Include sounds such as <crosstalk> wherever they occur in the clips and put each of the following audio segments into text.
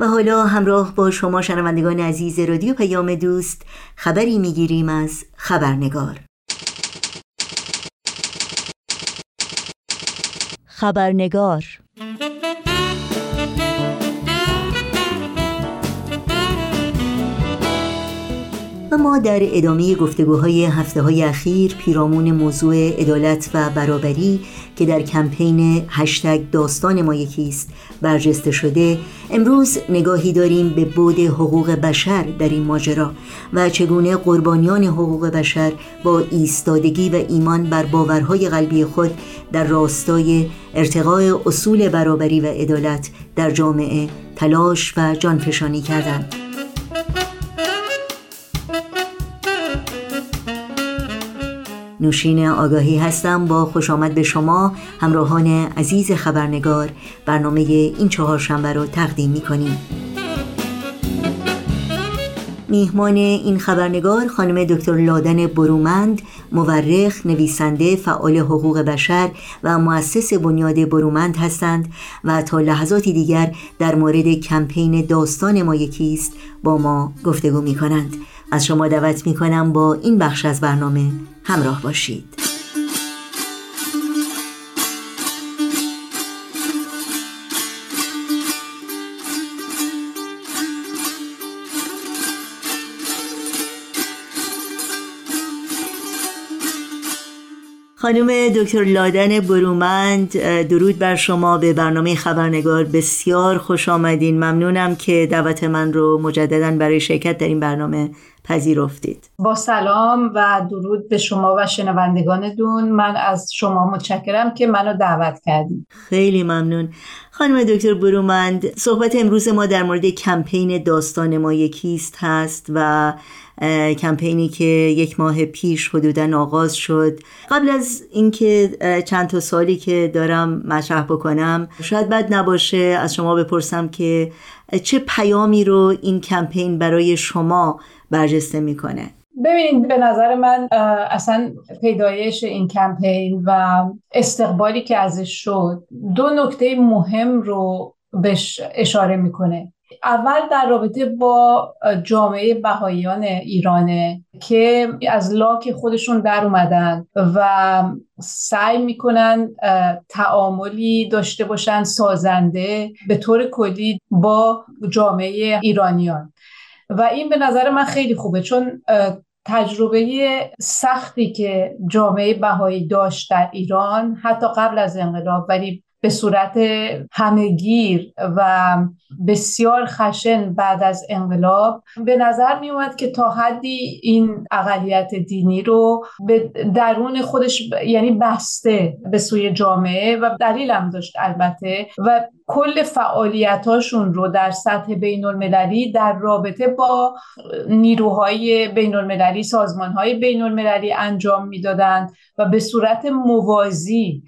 و حالا همراه با شما شنوندگان عزیز رادیو پیام دوست خبری می‌گیریم از خبرنگار. خبرنگار. و ما در ادامه گفتگوهای هفته های اخیر پیرامون موضوع عدالت و برابری که در کمپین هشتگ داستان ما یکیست برجسته شده امروز نگاهی داریم به بود حقوق بشر در این ماجرا و چگونه قربانیان حقوق بشر با ایستادگی و ایمان بر باورهای قلبی خود در راستای ارتقای اصول برابری و عدالت در جامعه تلاش و جانفشانی کردند. نوشین آگاهی هستم. با خوش آمد به شما همراهان عزیز خبرنگار. برنامه این چهار شنبه رو تقدیم می کنیم میهمان این خبرنگار خانم دکتر لادن برومند مورخ، نویسنده، فعال حقوق بشر و مؤسس بنیاد برومند هستند و تا لحظاتی دیگر در مورد کمپین داستان ما یکیست. با ما گفتگو می کنند از شما دعوت می کنم با این بخش از برنامه همراه باشید. خانم دکتر لادن برومند درود بر شما به برنامه خبرنگار. بسیار خوش آمدین. ممنونم که دعوت من رو مجددا برای شرکت در این برنامه پذیرفتید. با سلام و درود به شما و شنوندگان دون من از شما متشکرم که منو دعوت کردید. خیلی ممنون. خانم دکتر برومند صحبت امروز ما در مورد کمپین داستان ما یکیست هست و کمپینی که یک ماه پیش حدودا آغاز شد. قبل از اینکه چند تا سالی که دارم مطرح بکنم شاید بد نباشه از شما بپرسم که چه پیامی رو این کمپین برای شما برجسته می‌کنه. ببینید به نظر من اصلا پیدایش این کمپین و استقبالی که ازش شد دو نکته مهم رو بهش اشاره می‌کنه. اول در رابطه با جامعه بهاییان ایرانه که از لاک خودشون در اومدن و سعی می‌کنن تعاملی داشته باشن سازنده به طور کلی با جامعه ایرانیان. و این به نظر من خیلی خوبه چون تجربه سختی که جامعه بهایی داشت در ایران حتی قبل از انقلاب ولی به صورت همهگیر و بسیار خشن بعد از انقلاب به نظر می اومد که تا حدی این اقلیت دینی رو به درون خودش یعنی بسته به سوی جامعه و دلیل هم داشت البته و کل فعالیتاشون رو در سطح بین المللی در رابطه با نیروهای بین المللی سازمانهای بین المللی انجام می‌دادند و به صورت موازی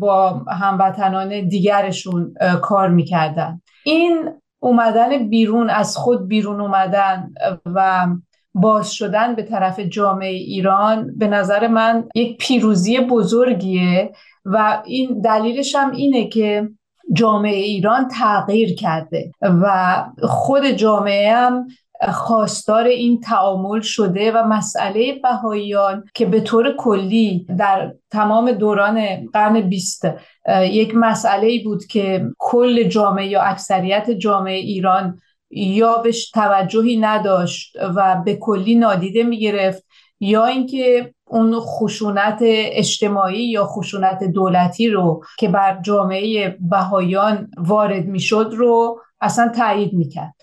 با هموطنان دیگرشون کار می‌کردن. این اومدن بیرون از خود بیرون اومدن و باز شدن به طرف جامعه ایران به نظر من یک پیروزی بزرگیه و این دلیلش هم اینه که جامعه ایران تغییر کرده و خود جامعه هم خواستار این تعامل شده و مسئله بهاییان که به طور کلی در تمام دوران قرن بیست یک مسئله بود که کل جامعه یا اکثریت جامعه ایران یا بهش توجهی نداشت و به کلی نادیده می گرفت یا اینکه اون خشونت اجتماعی یا خشونت دولتی رو که بر جامعه بهایان وارد می‌شد رو اصلا تایید می‌کرد.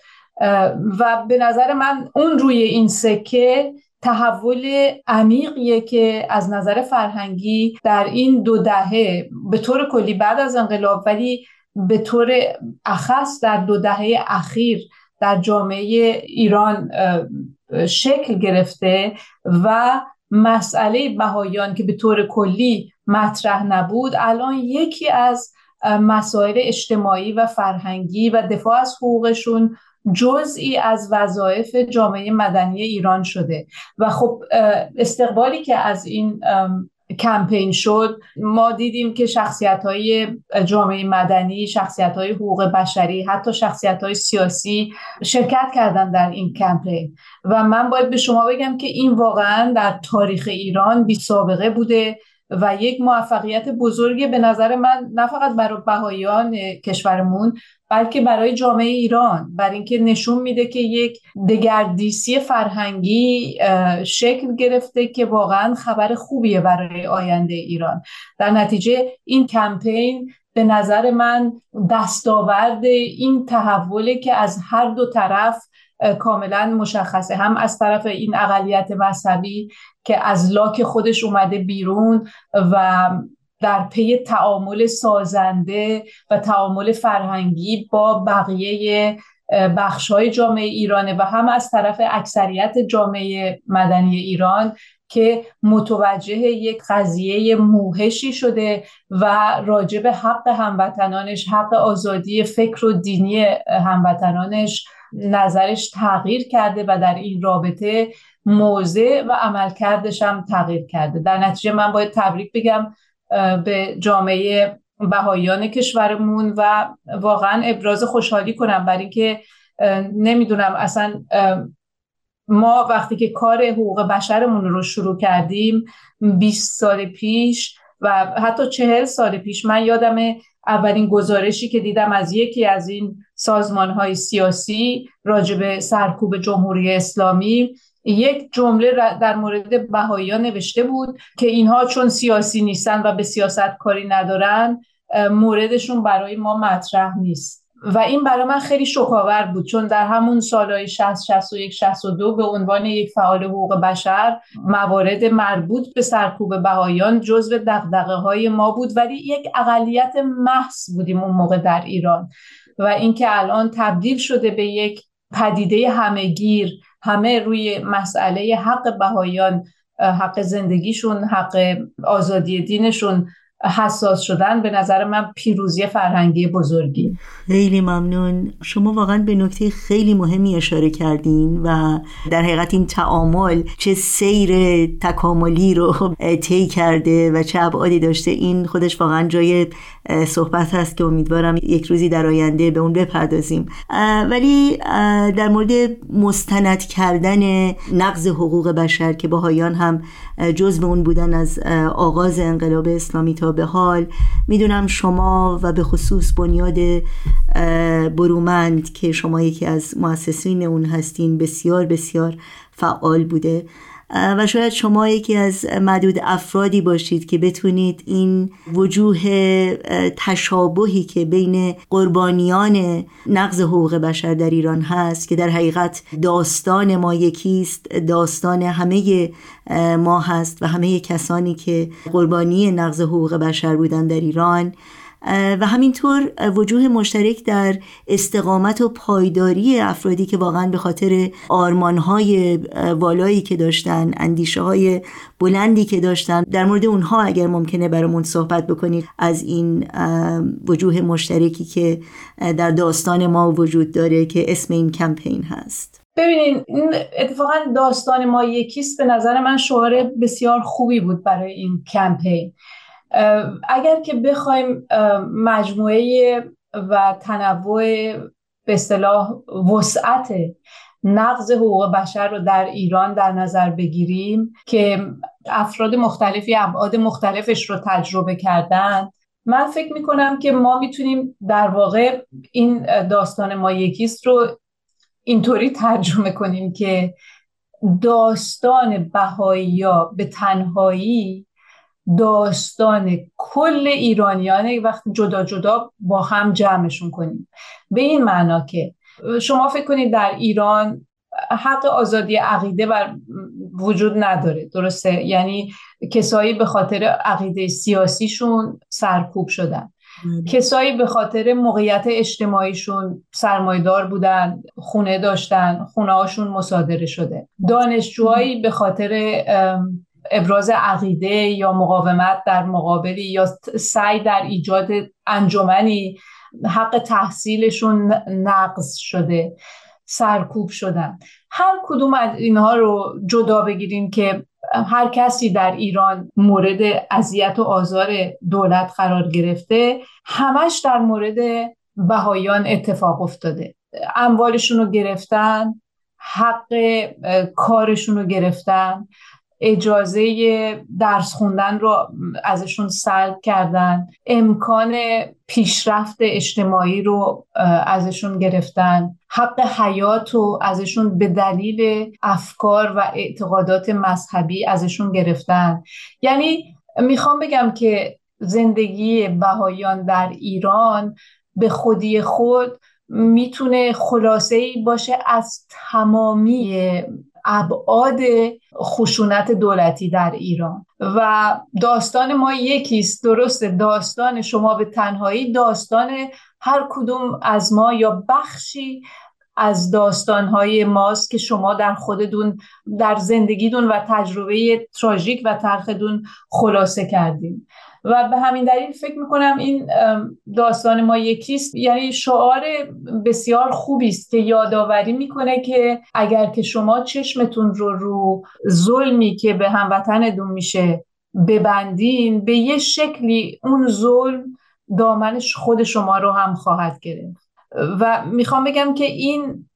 و به نظر من اون روی این سکه تحول عمیقیه که از نظر فرهنگی در این دو دهه به طور کلی بعد از انقلاب ولی به طور اخص در دو دهه اخیر در جامعه ایران شکل گرفته و مسئله بهایان که به طور کلی مطرح نبود الان یکی از مسائل اجتماعی و فرهنگی و دفاع از حقوقشون جزئی از وظایف جامعه مدنی ایران شده. و خب استقبالی که از این کمپین شد ما دیدیم که شخصیت های جامعه مدنی شخصیت های حقوق بشری حتی شخصیت های سیاسی شرکت کردن در این کمپین. و من باید به شما بگم که این واقعا در تاریخ ایران بی سابقه بوده و یک موفقیت بزرگی به نظر من نه فقط برای بهاییان کشورمون بلکه برای جامعه ایران بر اینکه نشون میده که یک دگردیسی فرهنگی شکل گرفته که واقعا خبر خوبیه برای آینده ایران. در نتیجه این کمپین به نظر من دستاورد این تحوله که از هر دو طرف کاملا مشخصه. هم از طرف این اقلیت مذهبی که از لاک خودش اومده بیرون و در پی تعامل سازنده و تعامل فرهنگی با بقیه بخش های جامعه ایرانه و هم از طرف اکثریت جامعه مدنی ایران که متوجه یک قضیه موهشی شده و راجب حق هموطنانش حق آزادی فکر و دینی هموطنانانش نظرش تغییر کرده و در این رابطه موضع و عملکردش هم تغییر کرده. در نتیجه من باید تبریک بگم به جامعه بهاییان کشورمون و واقعا ابراز خوشحالی کنم برای اینکه نمی‌دونم اصلا ما وقتی که کار حقوق بشرمون رو شروع کردیم 20 سال پیش و حتی چهل سال پیش من یادم اولین گزارشی که دیدم از یکی از این سازمان های سیاسی راجب سرکوب جمهوری اسلامی یک جمله در مورد بهاییان نوشته بود که اینها چون سیاسی نیستن و به سیاست کاری ندارن موردشون برای ما مطرح نیست. و این برای من خیلی شکاور بود چون در همون سالهای 60 61 62 به عنوان یک فعال حقوق بشر موارد مربوط به سرکوب بهایان جزو دغدغه های ما بود ولی یک اقلیت محض بودیم اون موقع در ایران. و اینکه الان تبدیل شده به یک پدیده همهگیر همه روی مسئله حق بهایان حق زندگیشون حق آزادی دینشون حساس شدن به نظر من پیروزی فرهنگی بزرگی. خیلی ممنون. شما واقعا به نکته خیلی مهمی اشاره کردین و در حقیقت این تعامل چه سیر تکاملی رو <laughs> طی کرده و چه ابعادی داشته این خودش واقعا جای صحبت هست که امیدوارم یک روزی در آینده به اون بپردازیم. ولی در مورد مستند کردن نقض حقوق بشر که باهایان هم جز به اون بودن از آغاز انقلاب اسلامی تا به حال. می‌دونم شما و به خصوص بنیاد برومند که شما یکی از مؤسسین اون هستین بسیار بسیار فعال بوده. و شاید شما یکی از معدود افرادی باشید که بتونید این وجوه تشابهی که بین قربانیان نقض حقوق بشر در ایران هست که در حقیقت داستان ما یکیست داستان همه ما هست و همه کسانی که قربانی نقض حقوق بشر بودن در ایران و همینطور وجوه مشترک در استقامت و پایداری افرادی که واقعا به خاطر آرمانهای والایی که داشتن اندیشه های بلندی که داشتن در مورد اونها اگر ممکنه برامون صحبت بکنید از این وجوه مشترکی که در داستان ما وجود داره که اسم این کمپین هست. ببینین این اتفاقا داستان ما یکیست. به نظر من شعار بسیار خوبی بود برای این کمپین. اگر که بخوایم مجموعه و تنوع به اصطلاح وسعت نقض حقوق بشر رو در ایران در نظر بگیریم که افراد مختلفی ابعاد مختلفش رو تجربه کردن. من فکر می‌کنم که ما می‌تونیم در واقع این داستان ما یکیست رو اینطوری ترجمه کنیم که داستان بهایی به تنهایی داستان کل ایرانیانه وقتی جدا جدا با هم جمعشون کنیم. به این معنا که شما فکر کنید در ایران حق آزادی عقیده بر وجود نداره. درسته؟ یعنی کسایی به خاطر عقیده سیاسیشون سرکوب شدن. کسایی به خاطر موقعیت اجتماعیشون سرمایدار بودن خونه داشتن خونه هاشون مصادره شده. دانشجوهایی به خاطر ابراز عقیده یا مقاومت در مقابلی یا سعی در ایجاد انجمنی حق تحصیلشون نقض شده سرکوب شدن هر کدوم از اینها رو جدا بگیریم که هر کسی در ایران مورد اذیت و آزار دولت قرار گرفته همش در مورد بهایان اتفاق افتاده. اموالشون رو گرفتن حق کارشون رو گرفتن. اجازه درس خوندن رو ازشون سلب کردن. امکان پیشرفت اجتماعی رو ازشون گرفتن. حق حیات رو ازشون به دلیل افکار و اعتقادات مذهبی ازشون گرفتن. یعنی می‌خوام بگم که زندگی بهایان در ایران به خودی خود می‌تونه خلاصه ای باشه از تمامی ابعاد خشونت دولتی در ایران. و داستان ما یکیست درسته داستان شما به تنهایی داستان هر کدوم از ما یا بخشی از داستانهای ماست که شما در خودتون در زندگیتون و تجربه تراژیک و تلختون خلاصه کردیم و به همین دلیل فکر می‌کنم این داستان ما یکیست. یعنی شعار بسیار خوبی است که یادآوری می‌کنه که اگر که شما چشمتون رو رو ظلمی که به هموطنتون میشه ببندین به یه شکلی اون ظلم دامنش خود شما رو هم خواهد گرفت. و می‌خوام بگم که این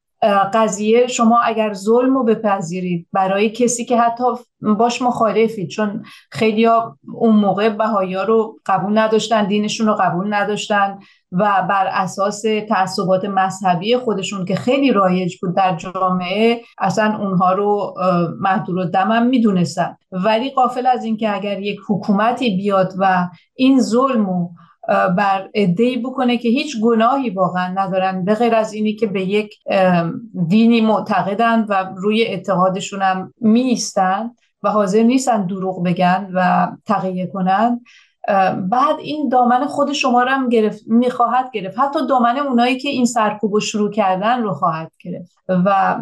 قضیه شما اگر ظلم رو بپذیرید برای کسی که حتی باش مخالفید چون خیلی اون موقع بهایی رو قبول نداشتن دینشون رو قبول نداشتن و بر اساس تعصبات مذهبی خودشون که خیلی رایج بود در جامعه اصلا اونها رو محدود و دمم می‌دونستن. ولی قافل از اینکه اگر یک حکومتی بیاد و این ظلم بر ادهی بکنه که هیچ گناهی واقعا ندارن به غیر از اینی که به یک دینی معتقدن و روی اعتقادشون هم میستن و حاضر نیستن دروغ بگن و تقیه کنن. بعد این دامن خود شما رو هم گرفت می‌خواهد گرفت. حتی دامن اونایی که این سرکوب شروع کردن رو خواهد گرفت. و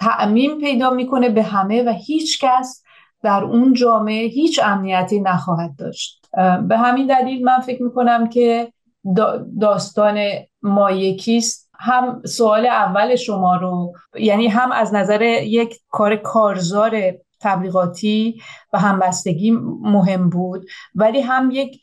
تعمیم پیدا می‌کنه به همه و هیچ کس در اون جامعه هیچ امنیتی نخواهد داشت. به همین دلیل من فکر می‌کنم که داستان ما یکیست. هم سوال اول شما رو یعنی هم از نظر یک کار کارزار تبلیغاتی و همبستگی مهم بود ولی هم یک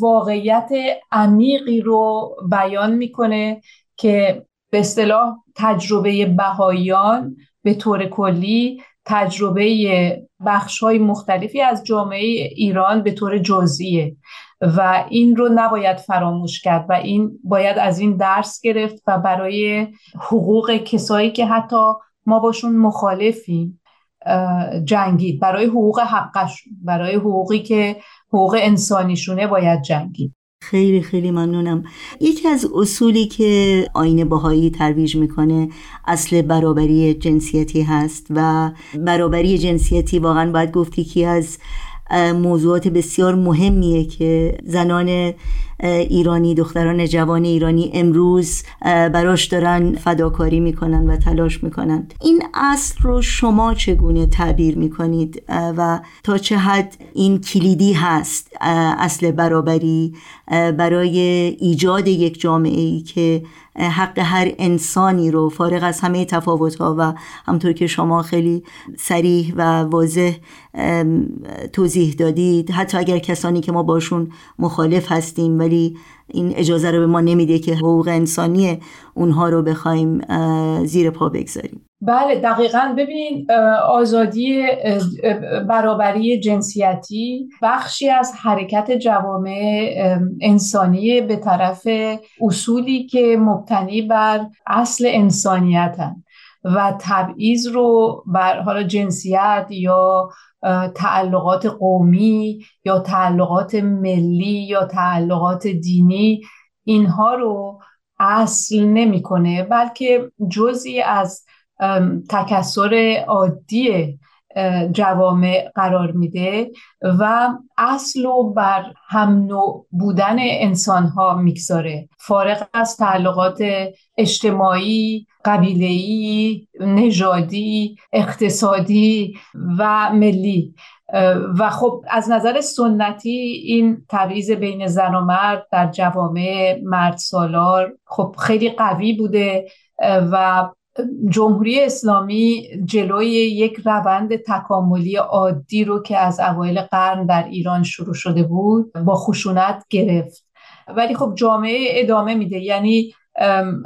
واقعیت عمیقی رو بیان می‌کنه که به اصطلاح تجربه بهاییان به طور کلی تجربه بخش های مختلفی از جامعه ایران به طور جزئیه و این رو نباید فراموش کرد و این باید از این درس گرفت و برای حقوق کسایی که حتی ما باشون مخالفیم جنگید. برای حقوق حقش برای حقوقی که حقوق انسانیشونه باید جنگید. خیلی خیلی ممنونم. یکی از اصولی که آین باهایی ترویج می‌کنه اصل برابری جنسیتی هست و برابری جنسیتی واقعا باید گفت یکی از موضوعات بسیار مهمیه که زنان ایرانی دختران جوان ایرانی امروز براش دارن فداکاری می‌کنن و تلاش می‌کنن. این اصل رو شما چگونه تعبیر می‌کنید؟ و تا چه حد این کلیدی هست اصل برابری برای ایجاد یک جامعه ای که حق هر انسانی رو فارغ از همه تفاوت ها و همطور که شما خیلی سریح و واضح توضیح دادید حتی اگر کسانی که ما باشون مخالف هستیم ولی این اجازه رو به ما نمیده که حقوق انسانی اونها رو بخوایم زیر پا بگذاریم. بله دقیقا. ببینید آزادی برابری جنسیتی بخشی از حرکت جوامع انسانی به طرف اصولی که مبتنی بر اصل انسانیتن. و تبعیض رو بر حالا جنسیت یا تعلقات قومی یا تعلقات ملی یا تعلقات دینی اینها رو اصل نمی‌کنه بلکه جزئی از تکسر عادی جوامع قرار میده و اصل و بر هم نوع بودن انسان ها می‌گذاره. فارغ از تعلقات اجتماعی قبیله‌ای نژادی اقتصادی و ملی. و خب از نظر سنتی این تبعیض بین زن و مرد در جوامع مرد سالار خب خیلی قوی بوده و جمهوری اسلامی جلوی یک روند تکاملی عادی رو که از اوایل قرن در ایران شروع شده بود با خشونت گرفت. ولی خب جامعه ادامه میده. یعنی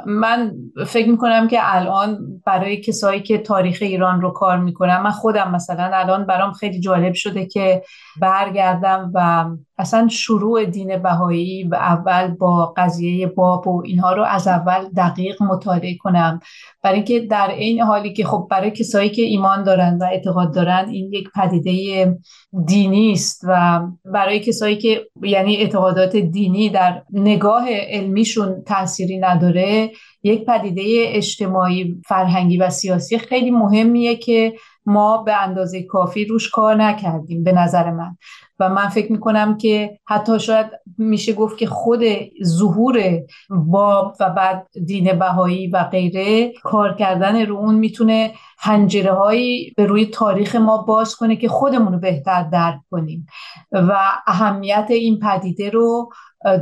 من فکر می‌کنم که الان برای کسایی که تاریخ ایران رو کار می‌کنم من خودم مثلا الان برام خیلی جالب شده که برگردم و اصلا شروع دین بهایی و اول با قضیه باب و اینها رو از اول دقیق مطالعه کنم. برای اینکه در این حالی که خب برای کسایی که ایمان دارن و اعتقاد دارن این یک پدیده دینی است و برای کسایی که یعنی اعتقادات دینی در نگاه علمیشون تأثیری نداره یک پدیده اجتماعی فرهنگی و سیاسی خیلی مهمیه که ما به اندازه کافی روش کار نکردیم به نظر من. و من فکر می‌کنم که حتی شاید میشه گفت که خود ظهور باب و بعد دین بهایی و غیره کار کردن رو اون می‌تونه هنجره هایی به روی تاریخ ما باز کنه که خودمون رو بهتر درک کنیم. و اهمیت این پدیده رو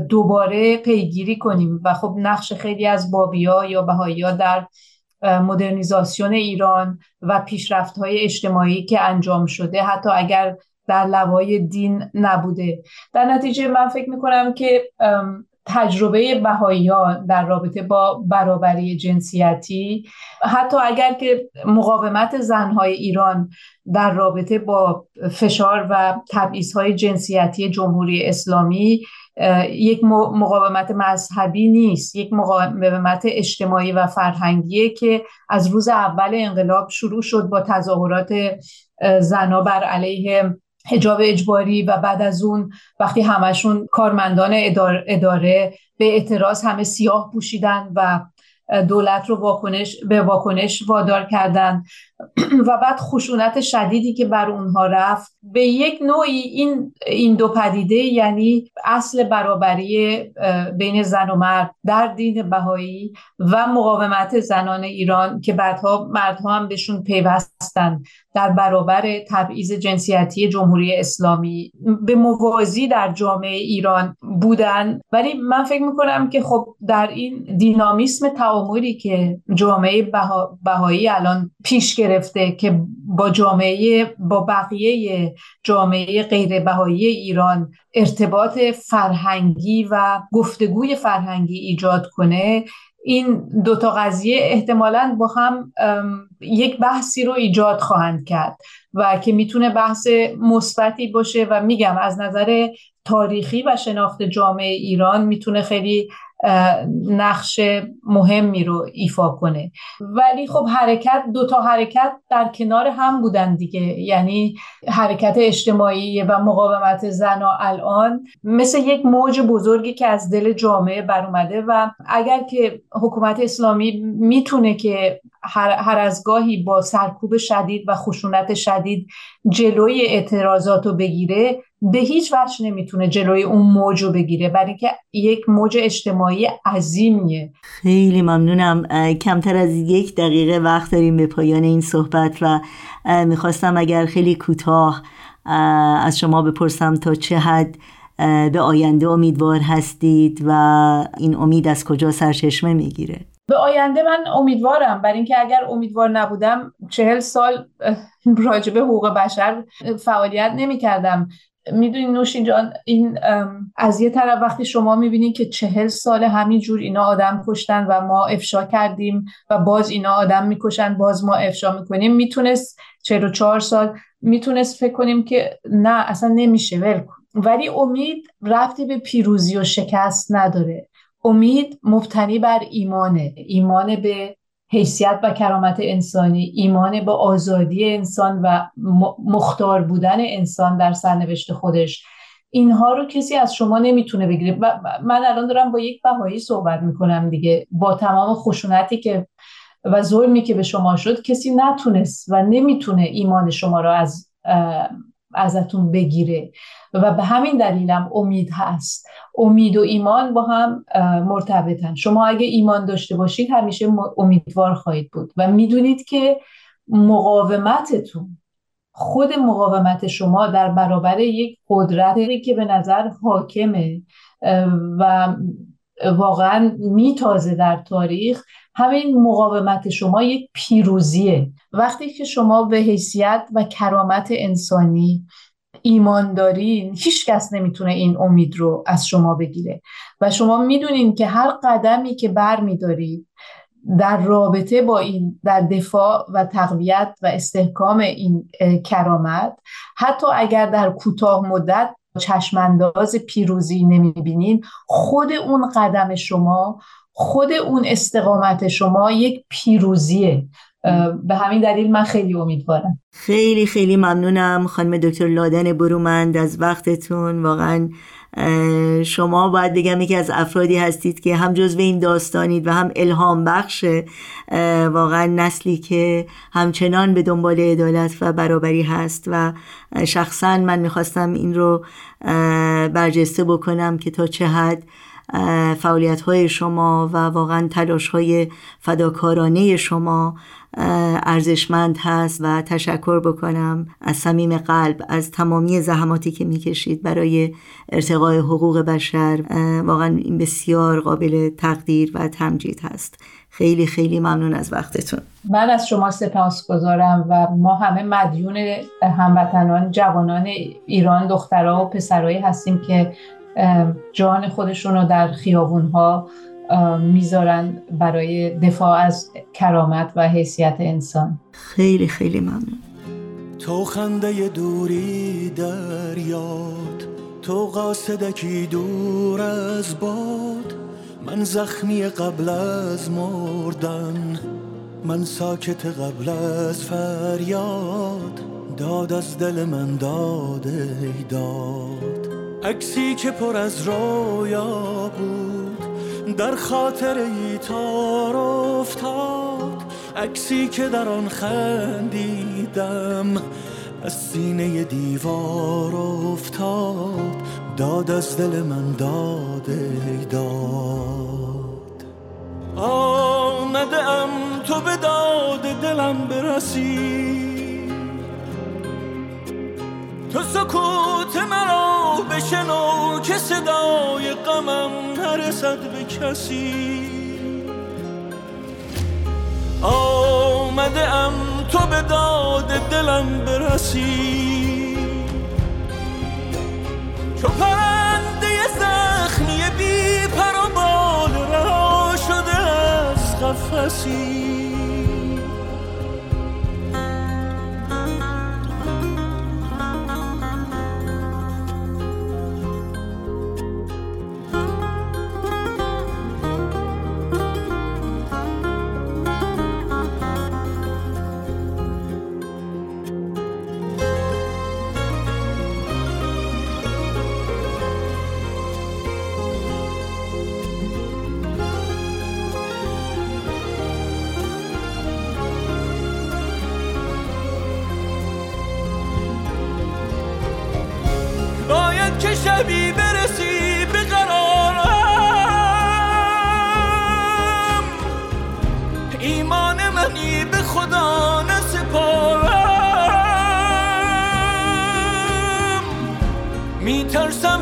دوباره پیگیری کنیم. و خب نقش خیلی از بابیا یا بهایی ها در مدرنیزاسیون ایران و پیشرفت های اجتماعی که انجام شده حتی اگر در لوای دین نبوده. در نتیجه من فکر می‌کنم که تجربه بهایی ها در رابطه با برابری جنسیتی حتی اگر که مقاومت زنهای ایران در رابطه با فشار و های جنسیتی جمهوری اسلامی یک مقاومت مذهبی نیست یک مقاومت اجتماعی و فرهنگیه که از روز اول انقلاب شروع شد با تظاهرات زنا بر علیه حجاب اجباری و بعد از اون وقتی همشون کارمندان اداره, به اعتراض همه سیاه پوشیدن و دولت رو واکنش به واکنش وادار کردن. و بعد خشونت شدیدی که بر اونها رفت. به یک نوعی این این دو پدیده یعنی اصل برابری بین زن و مرد در دین بهایی و مقاومت زنان ایران که بعدها مردها هم بهشون پیوستن در برابر تبعیض جنسیتی جمهوری اسلامی. به موازی در جامعه ایران بودن. ولی من فکر می‌کنم که خب در این دینامیسم تعاملی که جامعه بهایی الان پیش گرفته که با جامعه با بقیه جامعه غیر بهایی ایران ارتباط فرهنگی و گفتگوی فرهنگی ایجاد کنه این دوتا قضیه احتمالا با هم یک بحثی رو ایجاد خواهند کرد و که می‌تونه بحث مثبتی باشه و میگم از نظر تاریخی و شناخت جامعه ایران می‌تونه خیلی نقش مهمی رو ایفا کنه. ولی خب حرکت دو تا حرکت در کنار هم بودن دیگه. یعنی حرکت اجتماعی و مقاومت زنا الان مثل یک موج بزرگی که از دل جامعه بر اومده و اگر که حکومت اسلامی می‌تونه که هر, هر از گاهی با سرکوب شدید و خشونت شدید جلوی اعتراضات رو بگیره به هیچ وجه نمی‌تونه جلوی اون موج رو بگیره برای اینکه یک موج اجتماعی عظیمیه. خیلی ممنونم. کمتر از یک دقیقه وقت داریم به پایان این صحبت و می‌خواستم اگر خیلی کوتاه از شما بپرسم تا چه حد به آینده امیدوار هستید و این امید از کجا سرچشمه می‌گیره؟ به آینده من امیدوارم. برای اینکه اگر امیدوار نبودم چهل سال راجبه حقوق بشر فعالیت نمی کردم می‌دونی نوشین جان این از یه طرف وقتی شما می‌بینید که چهل سال همینجور اینا آدم کشتن و ما افشا کردیم و باز اینا آدم می‌کشن باز ما افشا می‌کنیم می‌تونست چهل و چهار سال می‌تونست فکر کنیم که نه اصلا نمیشه ول ولی امید رفتی به پیروزی و شکست نداره. امید مبتنی بر ایمانه. ایمان به حیثیت و کرامت انسانی ایمان به آزادی انسان و مختار بودن انسان در سرنوشت خودش. اینها رو کسی از شما نمی‌تونه بگیره. من الان دارم با یک بهایی صحبت می‌کنم دیگه. با تمام خشونتی که و ظلمی که به شما شد کسی نتونست و نمی‌تونه ایمان شما رو از ازتون بگیره. و به همین دلیلم امید هست. امید و ایمان با هم مرتبطن. شما اگه ایمان داشته باشید همیشه امیدوار خواهید بود. و می‌دونید که مقاومتتون خود مقاومت شما در برابر یک قدرتی که به نظر حاکمه و واقعا میتازه در تاریخ همین مقاومت شما یک پیروزیه. وقتی که شما به حیثیت و کرامت انسانی ایمان دارین هیچ کس نمی‌تونه این امید رو از شما بگیره. و شما می‌دونین که هر قدمی که بر میدارید در رابطه با این در دفاع و تقویت و استحکام این کرامت حتی اگر در کوتاه مدت چشمانداز پیروزی نمی‌بینین. خود اون قدم شما خود اون استقامت شما یک پیروزیه. به همین دلیل من خیلی امیدوارم. خیلی خیلی ممنونم خانم دکتر لادن برومند از وقتتون. واقعا شما باید بگم یکی از افرادی هستید که هم جزو این داستانید و هم الهام بخش واقعا نسلی که همچنان به دنبال عدالت و برابری هست و شخصا من می‌خواستم این رو برجسته بکنم که تا چه حد فعالیت های شما و واقعا تلاش های فداکارانه شما ارزشمند هست و تشکر بکنم از صمیم قلب از تمامی زحماتی که می‌کشید برای ارتقای حقوق بشر. واقعا این بسیار قابل تقدیر و تمجید هست. خیلی خیلی ممنون از وقتتون. من از شما سپاس گذارم و ما همه مدیون هموطنان جوانان ایران دخترها و پسرهایی هستیم که جان خودشون رو در خیابونها می‌ذارن برای دفاع از کرامت و حیثیت انسان. خیلی خیلی ممنون. تو خنده دوری در یاد تو قاصدکی دور از باد. من زخمی قبل از مردن من ساکت قبل از فریاد. داد از دل من داد داد. عکسی که پر از رویا بود در خاطر ای تار افتاد. عکسی که در آن خندیدم از سینه دیوار افتاد. داد از دل من داد داد. آمده ام تو به داد دلم برسی. تو سکوت مرا بشنو که صدای غمم نرسد به کسی. آمده ام تو به داد دلم برسی. چو پرنده زخمی بی پر و بال رها شده از قفسی.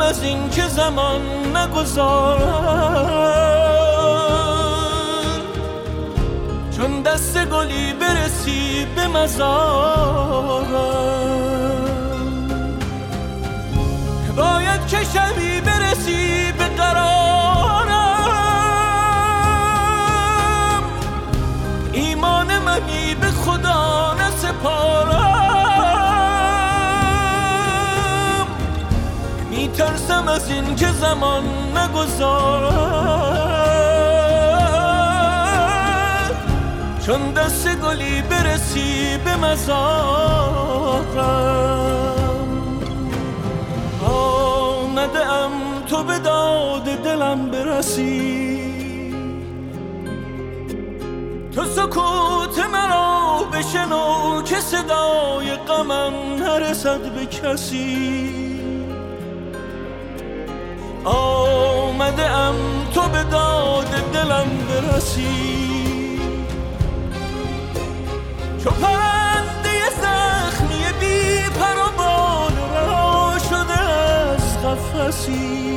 از این که زمان نگذارم چون دست گلی برسی به مزارم باید که شبی برسی به قرارم میترسم از این که زمان نگذارم چون دست گلی برسی به مزارم آمده ام تو به داد دلم برسی تو سکوت مرا بشنو که صدای غمم نرسد به کسی آمده ام تو به داد دلم برسی. چو پرنده زخمی بی پر و بال شده از قفسی.